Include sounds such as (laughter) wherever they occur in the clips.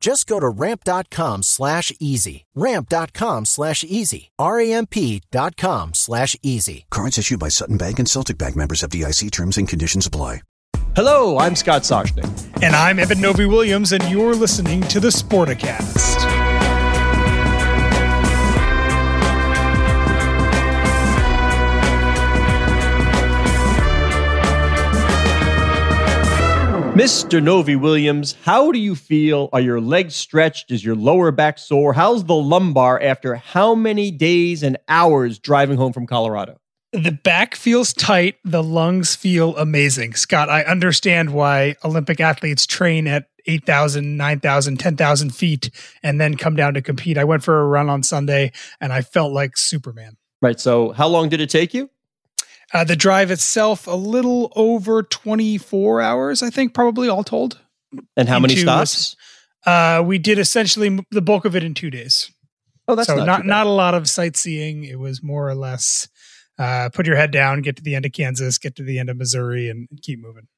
Just go to ramp.com slash easy. Ramp.com slash easy. R-A-M-P.com slash easy. Cards issued by Sutton Bank and Celtic Bank members FDIC terms and conditions apply. Hello, I'm Scott Soshnick. And I'm Eben Novy Williams, and you're listening to the Sporticast. Mr. Novy Williams, how do you feel? Are your legs stretched? Is your lower back sore? How's the lumbar after how many days and hours driving home from Colorado? The back feels tight. The lungs feel amazing. Scott, I understand why Olympic athletes train at 8,000, 9,000, 10,000 feet and then come down to compete. I went for a run on Sunday and I felt like Superman. Right. So, how long did it take you? Uh, the drive itself, a little over 24 hours, I think, probably all told. And how many stops? Uh, we did essentially the bulk of it in two days. Oh, that's so not not, not a lot of sightseeing. It was more or less uh, put your head down, get to the end of Kansas, get to the end of Missouri, and keep moving.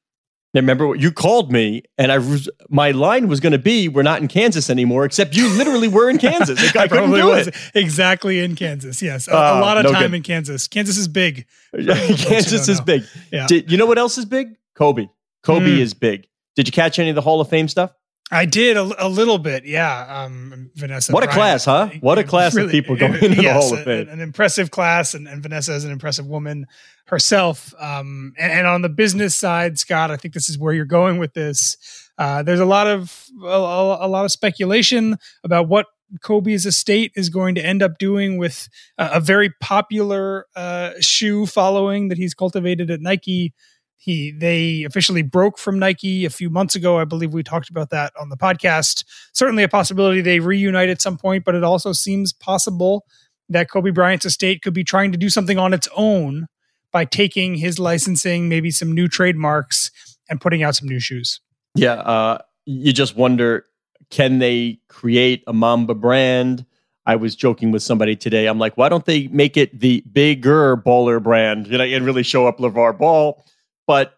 Now, remember what you called me, and I was, my line was going to be, "We're not in Kansas anymore." Except you literally were in Kansas. (laughs) I, I couldn't do was it. exactly in Kansas. Yes, a, a Oh, lot of no time good. in Kansas. Kansas is big. (laughs) Kansas is know. big. Yeah. Did, you know what else is big? Kobe. Kobe Mm. is big. Did you catch any of the Hall of Fame stuff? I did a, a little bit, yeah. Um, Vanessa, What a class, huh? What a (laughs) class of people going (laughs) into the Hall of Fame. An, impressive class, and, and Vanessa is an impressive woman herself. Um, and, and on the business side, Scott, I think this is where you're going with this. Uh, there's a lot of a, a, a lot of speculation about what Kobe's estate is going to end up doing with a, a very popular uh, shoe following that he's cultivated at Nike. He they officially broke from Nike a few months ago. I believe we talked about that on the podcast. Certainly a possibility they reunite at some point, but it also seems possible that Kobe Bryant's estate could be trying to do something on its own by taking his licensing, maybe some new trademarks, and putting out some new shoes. Yeah, uh, you just wonder can they create a Mamba brand? I was joking with somebody today. I'm like, why don't they make it the bigger baller brand? You know, and really show up LaVar Ball. But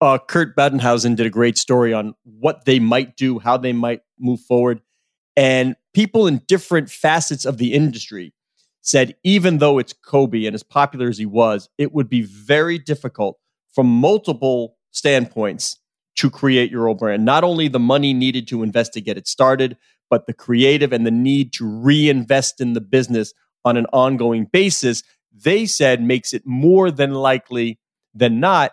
uh, Kurt Badenhausen did a great story on what they might do, how they might move forward. And people in different facets of the industry said, even though it's Kobe and as popular as he was, it would be very difficult from multiple standpoints to create your own brand. Not only the money needed to invest to get it started, but the creative and the need to reinvest in the business on an ongoing basis, they said makes it more than likely than not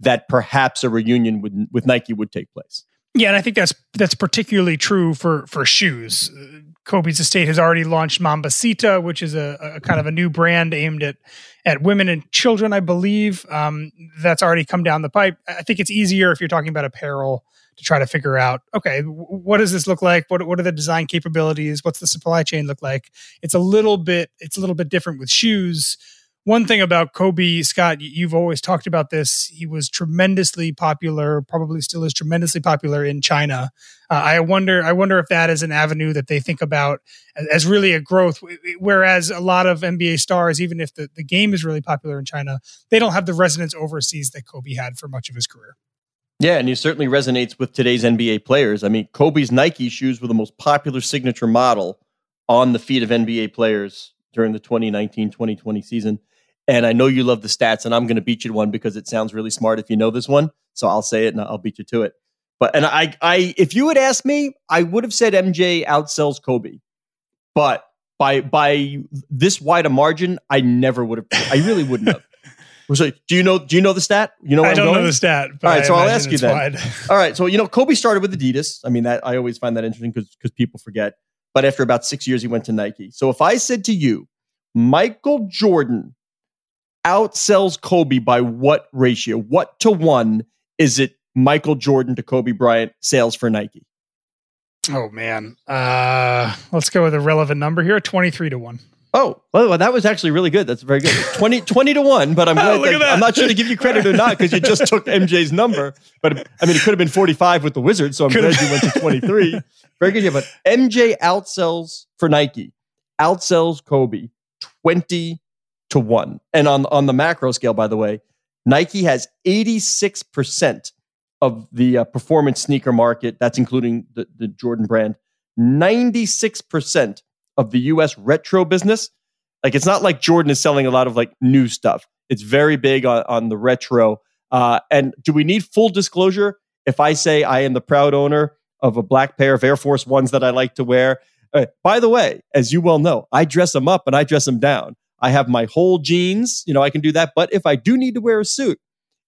that perhaps a reunion with, with Nike would take place. Yeah, and I think that's that's particularly true for for shoes. Uh, Kobe's estate has already launched Mambacita, which is a, a kind of a new brand aimed at at women and children, I believe. Um, that's already come down the pipe. I think it's easier if you're talking about apparel to try to figure out, okay, what does this look like? What what are the design capabilities? What's the supply chain look like? It's a little bit it's a little bit different with shoes one thing about Kobe Scott, you've always talked about this. He was tremendously popular, probably still is tremendously popular in China. Uh, I wonder, I wonder if that is an avenue that they think about as, as, really a growth. Whereas a lot of NBA stars, even if the, the game is really popular in China, they don't have the resonance overseas that Kobe had for much of his career. Yeah, and he certainly resonates with today's NBA players. I mean, Kobe's Nike shoes were the most popular signature model on the feet of NBA players during the 2019 2020 season. And I know you love the stats, and I'm going to beat you to one because it sounds really smart if you know this one. So I'll say it and I'll beat you to it. But and I, I, if you had asked me, I would have said MJ outsells Kobe. But by by this wide a margin, I never would have. I really wouldn't have. (laughs) So, do you know? Do you know the stat? You know, I don't know the stat. All right, I so I'll ask you then. (laughs) All right, so you know, Kobe started with Adidas. I mean, that I always find that interesting because because people forget. But after about six years, he went to Nike. So if I said to you, Michael Jordan outsells Kobe by what ratio? What to one is it Michael Jordan to Kobe Bryant sales for Nike? Oh man. Uh let's go with a relevant number here, 23 to 1. Oh, well, that was actually really good. That's very good. (laughs) 20, 20 to 1, but I'm, oh, glad, I'm not sure to give you credit or not because you just took MJ's number. But I mean, it could have been 45 with the Wizards, so I'm glad you went to 23. very good. Yeah, but MJ outsells for Nike, outsells Kobe 20 to one. And on, on the macro scale, by the way, Nike has 86% of the uh, performance sneaker market. That's including the, the Jordan brand. 96% of the US retro business. Like it's not like Jordan is selling a lot of like new stuff. It's very big on, on the retro. Uh, and do we need full disclosure? If I say I am the proud owner of a black pair of Air Force Ones that I like to wear, uh, by the way, as you well know, I dress them up and I dress them down. I have my whole jeans, you know, I can do that. But if I do need to wear a suit,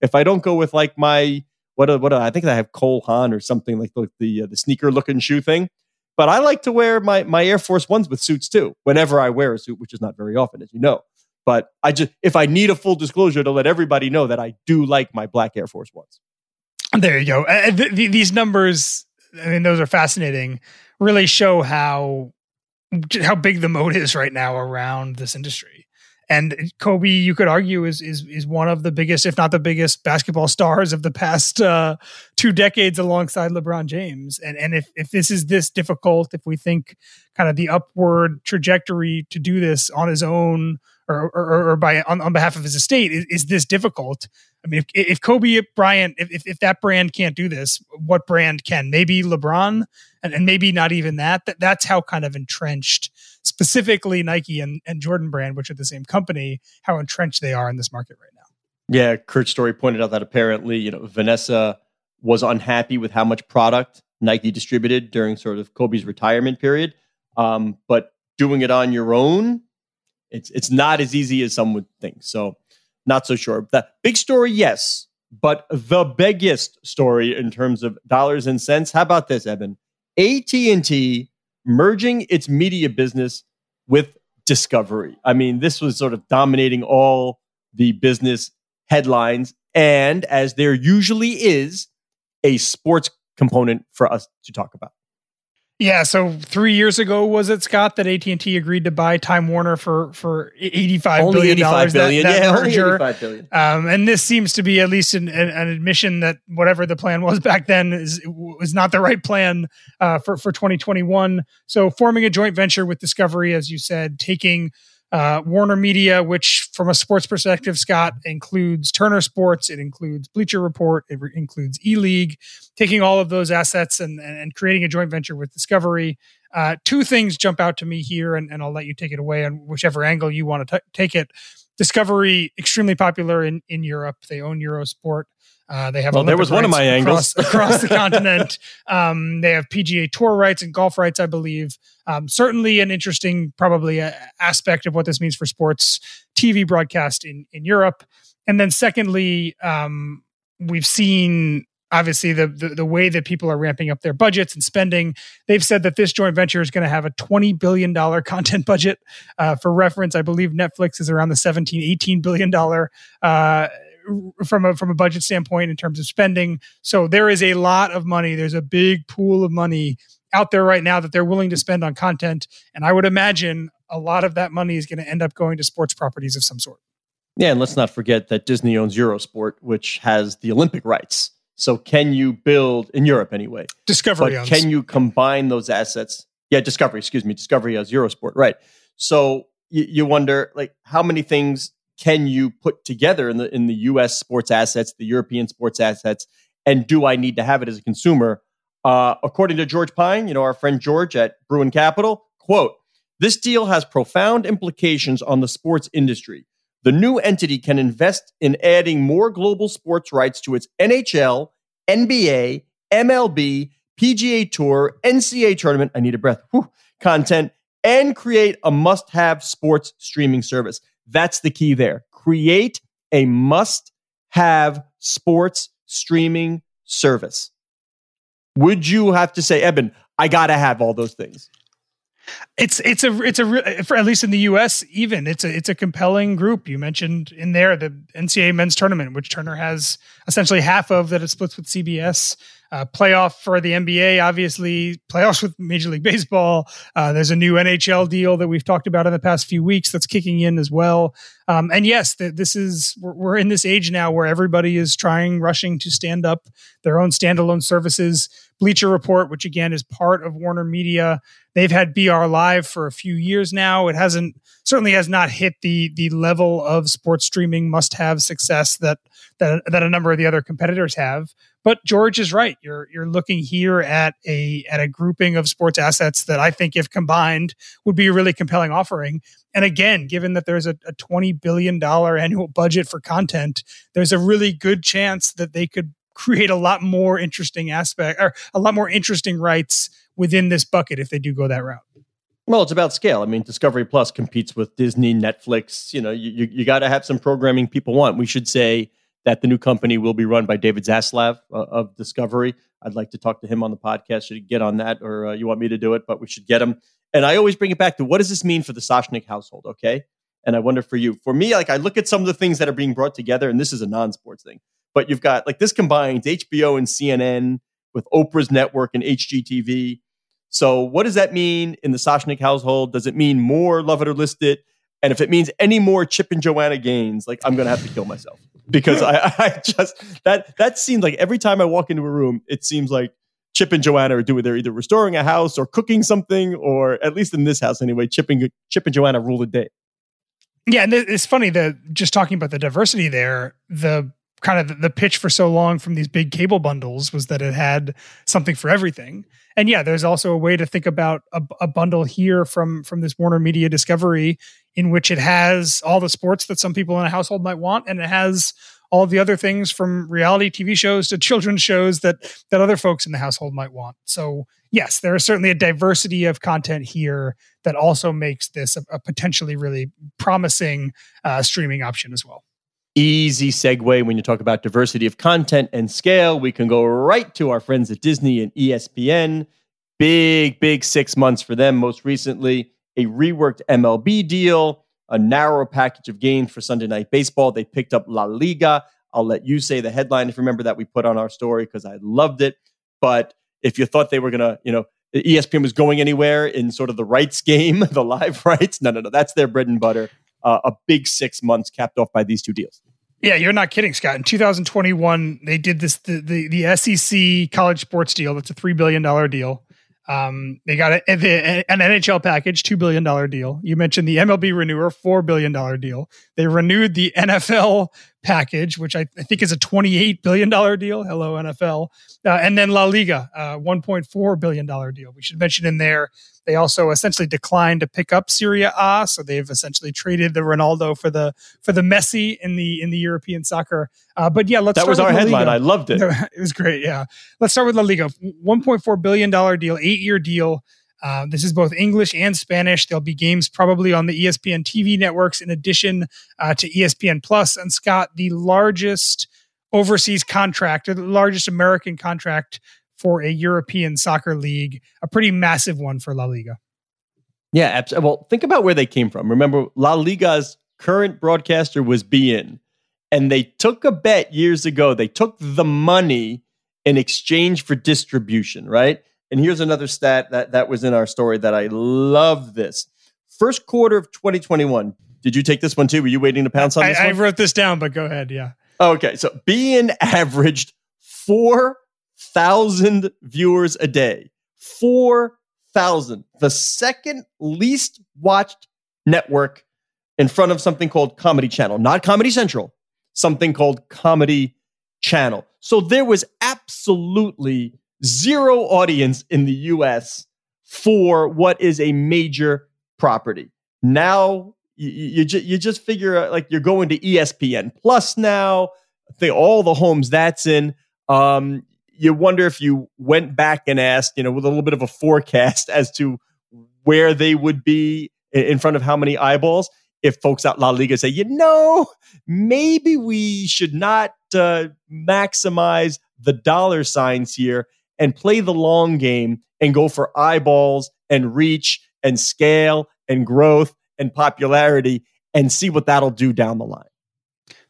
if I don't go with like my what what I think I have Cole Haan or something like the the, uh, the sneaker looking shoe thing. But I like to wear my my Air Force Ones with suits too. Whenever I wear a suit, which is not very often, as you know. But I just if I need a full disclosure to let everybody know that I do like my black Air Force Ones. There you go. Uh, th- th- these numbers, I mean, those are fascinating. Really show how how big the moat is right now around this industry. And Kobe, you could argue, is is is one of the biggest, if not the biggest, basketball stars of the past uh, two decades, alongside LeBron James. And and if if this is this difficult, if we think kind of the upward trajectory to do this on his own or or, or by on, on behalf of his estate is, is this difficult, I mean, if, if Kobe Bryant, if, if that brand can't do this, what brand can? Maybe LeBron, and, and maybe not even that. that. That's how kind of entrenched, specifically Nike and, and Jordan brand, which are the same company, how entrenched they are in this market right now. Yeah, Kurt Story pointed out that apparently, you know, Vanessa was unhappy with how much product Nike distributed during sort of Kobe's retirement period. Um, but doing it on your own, it's it's not as easy as some would think. So not so sure. The big story, yes, but the biggest story in terms of dollars and cents. How about this, Eben? AT and T merging its media business with Discovery. I mean, this was sort of dominating all the business headlines, and as there usually is, a sports component for us to talk about. Yeah, so three years ago was it Scott that AT and T agreed to buy Time Warner for for eighty five billion dollars? Billion, that, that yeah, merger. Only 85 billion. Um, and this seems to be at least an, an, an, admission that whatever the plan was (laughs) back then is was not the right plan uh, for for twenty twenty one. So forming a joint venture with Discovery, as you said, taking uh, Warner Media, which from a sports perspective, Scott includes Turner Sports, it includes Bleacher Report, it re- includes E League, taking all of those assets and, and, and creating a joint venture with Discovery. Uh, two things jump out to me here, and, and I'll let you take it away on whichever angle you want to t- take it. Discovery, extremely popular in, in Europe. They own Eurosport. Uh, they have well, there was one of my across, angles (laughs) across the (laughs) continent. Um, they have PGA Tour rights and golf rights, I believe. Um, certainly, an interesting, probably a, aspect of what this means for sports TV broadcast in in Europe. And then, secondly, um, we've seen obviously the, the, the way that people are ramping up their budgets and spending they've said that this joint venture is going to have a 20 billion dollar (laughs) content budget uh, for reference i believe netflix is around the 17 18 billion dollar uh, from a from a budget standpoint in terms of spending. So there is a lot of money. There's a big pool of money out there right now that they're willing to spend on content, and I would imagine a lot of that money is going to end up going to sports properties of some sort. Yeah, and let's not forget that Disney owns Eurosport, which has the Olympic rights. So can you build in Europe anyway? Discovery but can you combine those assets? Yeah, Discovery, excuse me. Discovery as Eurosport, right. So you, you wonder like how many things can you put together in the in the US sports assets, the European sports assets, and do I need to have it as a consumer? Uh, according to George Pine, you know, our friend George at Bruin Capital, quote, this deal has profound implications on the sports industry. The new entity can invest in adding more global sports rights to its NHL, NBA, MLB, PGA Tour, NCAA tournament, I need a breath, whew, content, and create a must have sports streaming service. That's the key there. Create a must have sports streaming service. Would you have to say, Eben, I got to have all those things? It's it's a it's a for at least in the U.S. even it's a it's a compelling group. You mentioned in there the NCAA men's tournament, which Turner has essentially half of that it splits with CBS uh, playoff for the NBA, obviously playoffs with Major League Baseball. Uh, there's a new NHL deal that we've talked about in the past few weeks that's kicking in as well. Um, and yes, th- this is we're, we're in this age now where everybody is trying, rushing to stand up their own standalone services. Bleacher Report, which again is part of Warner Media, they've had BR Live for a few years now. It hasn't certainly has not hit the the level of sports streaming must have success that that that a number of the other competitors have. But George is right. You're you're looking here at a at a grouping of sports assets that I think, if combined, would be a really compelling offering. And again, given that there's a, a twenty billion dollar annual budget for content, there's a really good chance that they could create a lot more interesting aspect or a lot more interesting rights within this bucket if they do go that route. Well, it's about scale. I mean, Discovery Plus competes with Disney, Netflix. You know, you, you, you got to have some programming people want. We should say that the new company will be run by David Zaslav uh, of Discovery. I'd like to talk to him on the podcast. Should get on that, or uh, you want me to do it? But we should get him. And I always bring it back to what does this mean for the Soshnick household? Okay. And I wonder for you, for me, like I look at some of the things that are being brought together, and this is a non-sports thing, but you've got like this combines HBO and CNN with Oprah's network and HGTV. So what does that mean in the Soshnick household? Does it mean more love it or list it? And if it means any more Chip and Joanna Gaines, like I'm gonna have to kill myself because (laughs) I, (laughs) I just that that seems like every time I walk into a room, it seems like Chip and Joanna are doing they're either restoring a house or cooking something, or at least in this house anyway, Chip and Chip and Joanna rule the day. Yeah, and it's funny that just talking about the diversity there, the kind of the pitch for so long from these big cable bundles was that it had something for everything and yeah there's also a way to think about a, a, bundle here from from this warner media discovery in which it has all the sports that some people in a household might want and it has all the other things from reality tv shows to children's shows that that other folks in the household might want so yes there is certainly a diversity of content here that also makes this a, a potentially really promising uh, streaming option as well easy segue when you talk about diversity of content and scale. We can go right to our friends at Disney and ESPN. Big, big six months for them. Most recently, a reworked MLB deal, a narrow package of games for Sunday Night Baseball. They picked up La Liga. I'll let you say the headline if you remember that we put on our story because I loved it. But if you thought they were going to, you know, ESPN was going anywhere in sort of the rights game, (laughs) the live rights, no, no, no, that's their bread and butter. Uh, a big six months capped off by these two deals. Yeah, you're not kidding, Scott. In 2021, they did this the the, the SEC college sports deal. That's a three billion dollar deal. Um, they got a, a, an NHL package, two billion dollar deal. You mentioned the MLB renewer, four billion dollar deal. They renewed the NFL package, which I, I think is a $28 billion deal. Hello, NFL. Uh, and then La Liga, uh, $1.4 billion deal. We should mention in there, they also essentially declined to pick up Serie A. So they've essentially traded the Ronaldo for the for the Messi in the in the European soccer. Uh, but yeah, let's That was our headline. I loved it. (laughs) it was great. Yeah. Let's start with La Liga. $1.4 billion deal, eight year deal. Uh, this is both English and Spanish. There'll be games probably on the ESPN TV networks in addition uh, to ESPN Plus. And Scott, the largest overseas contract or the largest American contract for a European soccer league, a pretty massive one for La Liga. Yeah, absolutely. Well, think about where they came from. Remember, La Liga's current broadcaster was beIN, and they took a bet years ago. They took the money in exchange for distribution, right? And here's another stat that, that was in our story that I love this. First quarter of 2021, did you take this one too? Were you waiting to pounce on this I? I wrote this down, but go ahead. Yeah. Okay, so beIN averaged 4,000 viewers a day. 4,000. The second least watched network in front of something called Comedy Channel, not Comedy Central, something called Comedy Channel. So there was absolutely zero audience in the US for what is a major property. Now you, you, you just figure like you're going to ESPN Plus now, the, all the homes that's in. Um, you wonder if you went back and asked, you know, with a little bit of a forecast (laughs) as to where they would be in, front of how many eyeballs. If folks at La Liga say, you know, maybe we should not uh, maximize the dollar signs here and play the long game and go for eyeballs and reach and scale and growth and popularity and see what that'll do down the line.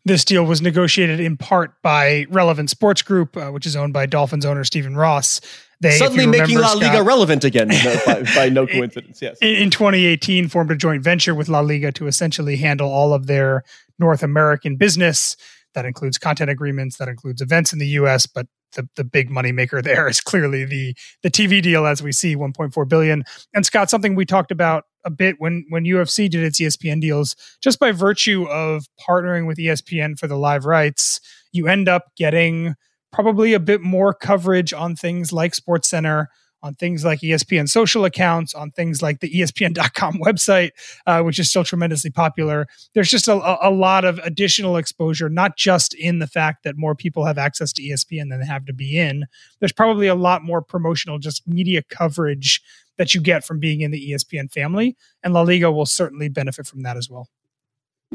This deal was negotiated in part by Relevant Sports Group, uh, which is owned by Dolphins owner Stephen Ross. They suddenly making La Liga Scott, relevant again by, by, no (laughs) coincidence. Yes, in, in 2018, formed a joint venture with La Liga to essentially handle all of their North American business. That includes content agreements, that includes events in the U.S., but the, the big money maker (laughs) there is clearly the the TV deal, as we see, 1.4 billion. And Scott, something we talked about a bit when when UFC did its ESPN deals, just by virtue of partnering with ESPN for the live rights, you end up getting probably a bit more coverage on things like Sports Center, on things like ESPN social accounts, on things like the ESPN.com (laughs) website, uh, which is still tremendously popular. There's just a, a, lot of additional exposure, not just in the fact that more people have access to ESPN than they have to beIN. There's probably a lot more promotional, just media coverage that you get from being in the ESPN family. And La Liga will certainly benefit from that as well.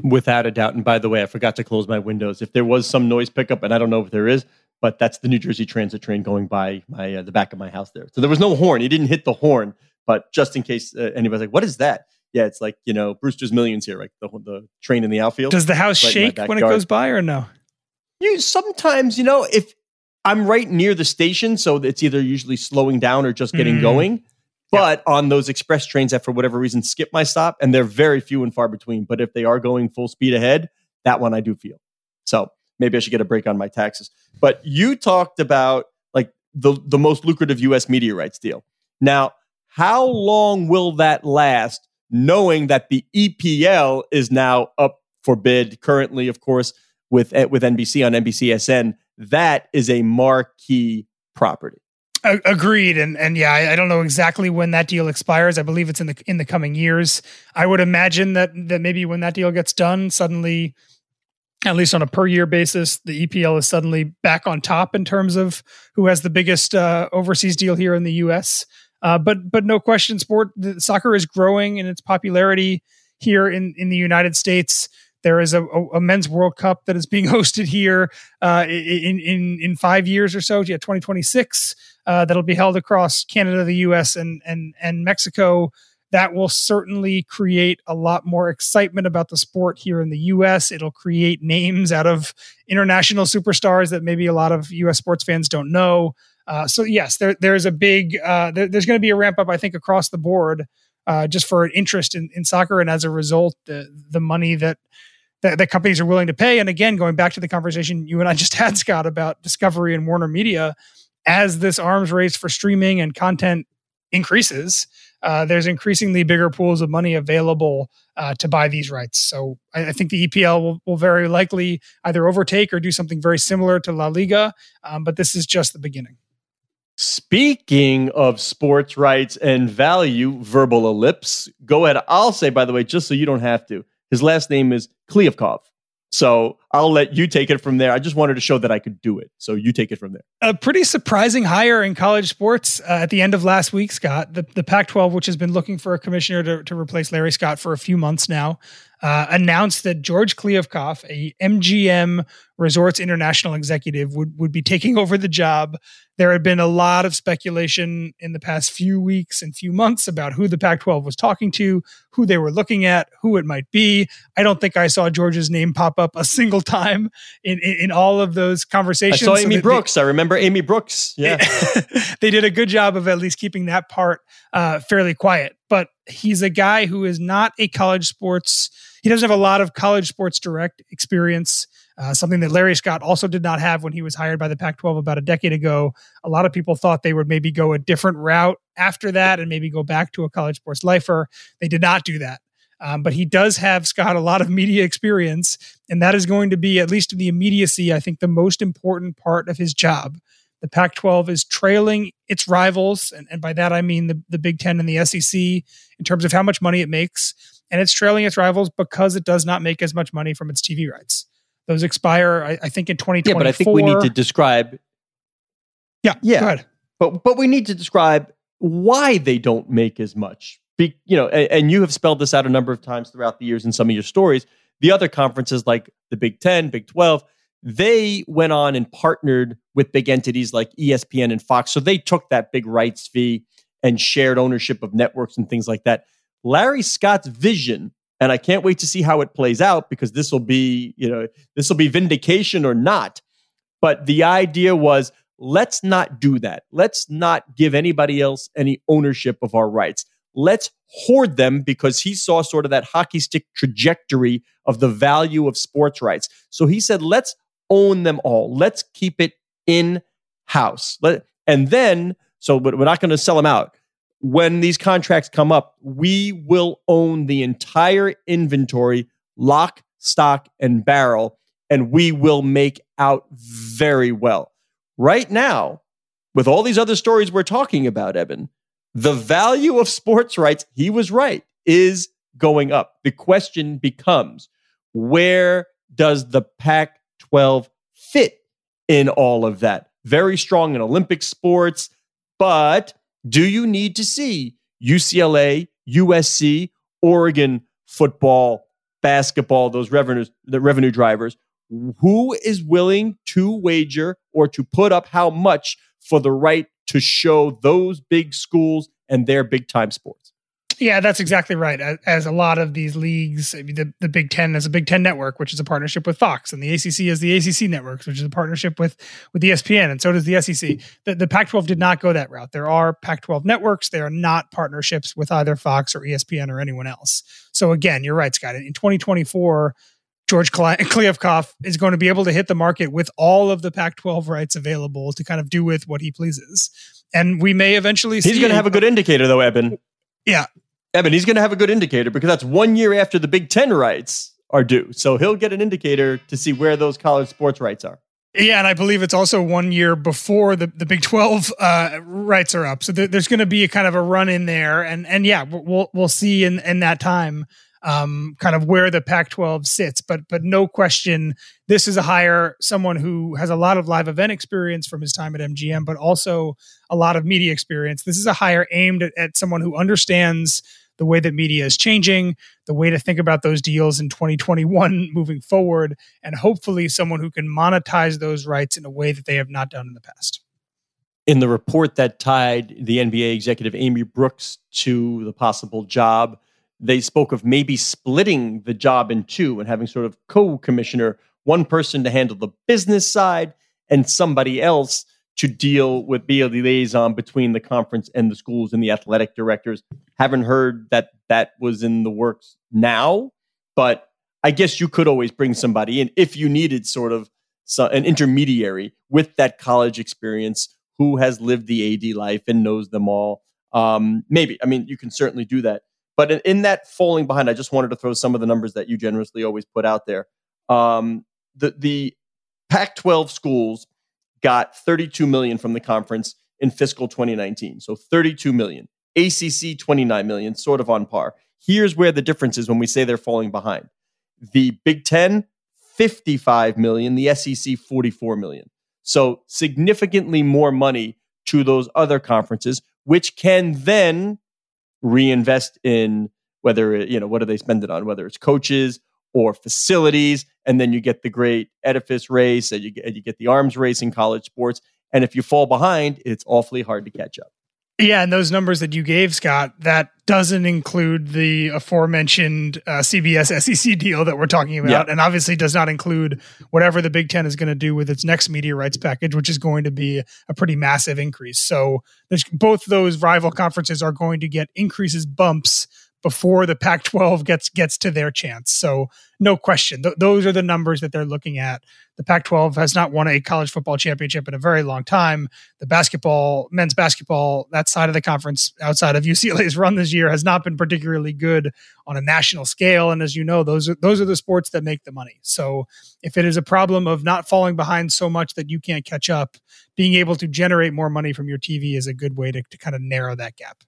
Without a doubt. And by the way, I forgot to close my windows. If there was some noise pickup, and I don't know if there is, but that's the New Jersey Transit train going by my uh, the back of my house there. So there was no horn. He didn't hit the horn, but just in case uh, anybody's like, "What is that?" Yeah, it's like you know Brewster's Millions here, right? The the train in the outfield. Does the house right shake when it goes by, or no? You sometimes, you know, if I'm right near the station, so it's either usually slowing down or just getting mm. going. But on those express trains that, for whatever reason, skip my stop, and they're very few and far between. But if they are going full speed ahead, that one I do feel. So maybe I should get a break on my taxes. But you talked about like the the most lucrative U.S. media rights deal. Now, how long will that last? Knowing that the EPL is now up for bid currently, of course, with with NBC on NBCSN, that is a marquee property. Agreed, and and yeah, I, I, don't know exactly when that deal expires. I believe it's in the in the coming years. I would imagine that that maybe when that deal gets done, suddenly, at least on a per year basis, the EPL is suddenly back on top in terms of who has the biggest uh, overseas deal here in the U.S. Uh, but but no question, sport soccer is growing in its popularity here in in the United States. There is a, a, men's World Cup that is being (laughs) hosted here uh, in in in five years or so. Yeah, twenty twenty six. Uh, that'll be held across Canada, the U.S. and and and Mexico. That will certainly create a lot more excitement about the sport here in the U.S. It'll create names out of international superstars that maybe a lot of U.S. sports fans don't know. Uh, so yes, there, there's a big uh, there, there's going to be a ramp up, I think, across the board, uh, just for interest in, in soccer, and as a result, the the money that that, that companies are willing to pay. And again, going back to the conversation you and I just had, (laughs) Scott, about Discovery and Warner Media, as this arms race for streaming and content increases, uh, there's increasingly bigger pools of money available uh, to buy these rights. So I, I, think the EPL will, will very likely either overtake or do something very similar to La Liga. Um, but this is just the beginning. Speaking of sports rights and value, verbal ellipse. Go ahead. I'll say, by the way, just so you don't have to, his last name is Kliavkoff. So I'll let you take it from there. I just wanted to show that I could do it. So you take it from there. A pretty surprising hire in college sports uh, at the end of last week, Scott. The, the Pac 12, which has been looking for a commissioner to, to replace Larry Scott for a few months now, uh, announced that George Kliavkoff, a MGM Resorts International executive, would, would be taking over the job. There had been a lot of speculation in the past few weeks and few months about who the Pac 12 was talking to, who they were looking at, who it might be. I don't think I saw George's name pop up a (laughs) single time in, in, in all of those conversations. I saw Amy so Brooks. They, I remember Amy Brooks. Yeah. (laughs) they did a good job of at least keeping that part uh, fairly quiet. But he's a guy who is not a college sports he doesn't have a lot of college sports direct experience. Uh, something that Larry Scott also did not have when he was hired by the Pac 12 about a decade ago. A lot of people thought they would maybe go a different route after that and maybe go back to a college sports lifer. They did not do that. Um, but he does have, Scott, a lot of media experience. And that is going to be, at least in the immediacy, I think the most important part of his job. The Pac 12 is trailing its rivals. And, and by that, I mean the, the Big Ten and the SEC in terms of how much money it makes. And it's trailing its rivals because it does not make as much money from its TV rights. Those expire, I, I think, in 2024. Yeah, but I think we need to describe. Yeah, yeah. But but we need to describe why they don't make as much. Be, you know, and, and you have spelled this out a number of times throughout the years in some of your stories. The other conferences, like the Big Ten, Big Twelve, they went on and partnered with big entities like ESPN and Fox. So they took that big rights fee and shared ownership of networks and things like that. Larry Scott's vision and I can't wait to see how it plays out because this will be, you know, this will be vindication or not. But the idea was let's not do that. Let's not give anybody else any ownership of our rights. Let's hoard them because he saw sort of that hockey stick trajectory of the value of sports rights. So he said, let's own them all. Let's keep it in house. Let, and then, so we're not going to sell them out when these contracts come up, we will own the entire inventory, lock, stock, and barrel, and we will make out very well. Right now, with all these other stories we're talking about, Eben, the value of sports rights, he was right, is going up. The question becomes where does the Pac 12 fit in all of that? Very strong in Olympic sports, but do you need to see UCLA, USC, Oregon football, basketball, those revenues, the revenue drivers? Who is willing to wager or to put up how much for the right to show those big schools and their big time sports? Yeah, that's exactly right. As, a lot of these leagues, the, the Big Ten has a Big Ten network, which is a partnership with Fox, and the ACC has the ACC networks, which is a partnership with with ESPN, and so does the SEC. The, the Pac-12 did not go that route. There are Pac-12 networks. They are not partnerships with either Fox or ESPN or anyone else. So again, you're right, Scott. In 2024, George Kliavkoff (laughs) is going to be able to hit the market with all of the Pac-12 rights available to kind of do with what he pleases. And we may eventually see. He's going to have a good indicator, though, Eben. Yeah, Eben, he's going to have a good indicator because that's one year after the Big Ten rights are due. So he'll get an indicator to see where those college sports rights are. Yeah, and I believe it's also one year before the, the Big Twelve uh, rights are up. So there, there's going to be a kind of a run in there, and and yeah, we'll we'll see in in that time, um, kind of where the Pac-12 sits. But but no question, this is a hire someone who has a lot of live event experience from his time at MGM, but also a lot of media experience. This is a hire aimed at, at someone who understands the way that media is changing, the way to think about those deals in 2021 (laughs) moving forward, and hopefully someone who can monetize those rights in a way that they have not done in the past. In the report that tied the NBA executive Amy Brooks to the possible job, they spoke of maybe splitting the job in two and having sort of co commissioner, one person to handle the business side and somebody else to deal with be a liaison between the conference and the schools and the athletic directors. Haven't heard that that was in the works now, but I guess you could always bring somebody in if you needed sort of so, an intermediary with that college experience who has lived the AD life and knows them all. Um, maybe, I mean, you can certainly do that. But in, in, that falling behind, I just wanted to throw some of the numbers that you generously always put out there. Um, the the Pac-12 schools got 32 million from the conference in fiscal 2019. So 32 million. ACC 29 million, sort of on par. Here's where the difference is when we say they're falling behind. The Big 10 55 million, the SEC 44 million. So significantly more money to those other conferences which can then reinvest in whether you know what do they spend it on whether it's coaches or facilities, and then you get the great edifice race, and you get, you get the arms race in college sports. And if you fall behind, it's awfully hard to catch up. Yeah, and those numbers that you gave, Scott, that doesn't include the aforementioned uh, CBS SEC deal that we're talking about, yeah. and obviously does not include whatever the Big Ten is going to do with its next media rights package, which is going to be a pretty massive increase. So, both those rival conferences are going to get increases, bumps before the Pac-12 gets gets to their chance. So no question, th- those are the numbers that they're looking at. The Pac-12 has not won a college football championship in a very long time. The basketball, men's basketball, that side of the conference outside of (laughs) UCLA's run this year has not been particularly good on a national scale. And as you know, those are those are the sports that make the money. So if it is a problem of not falling behind so much that you can't catch up, being able to generate more money from your TV is a good way to, to kind of narrow that gap.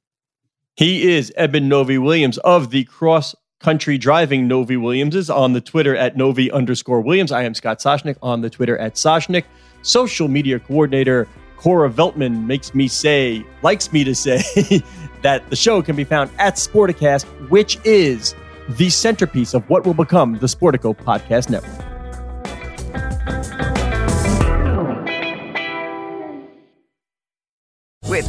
He is Eben Novy Williams of the Cross Country Driving Novy Williams is on the Twitter at Novy underscore Williams. I am Scott Soshnick on the Twitter at Soshnick. Social media coordinator Cora Veltman makes me say, likes me to say, (laughs) that the show can be found at Sporticast, which is the centerpiece of what will become the Sportico Podcast Network.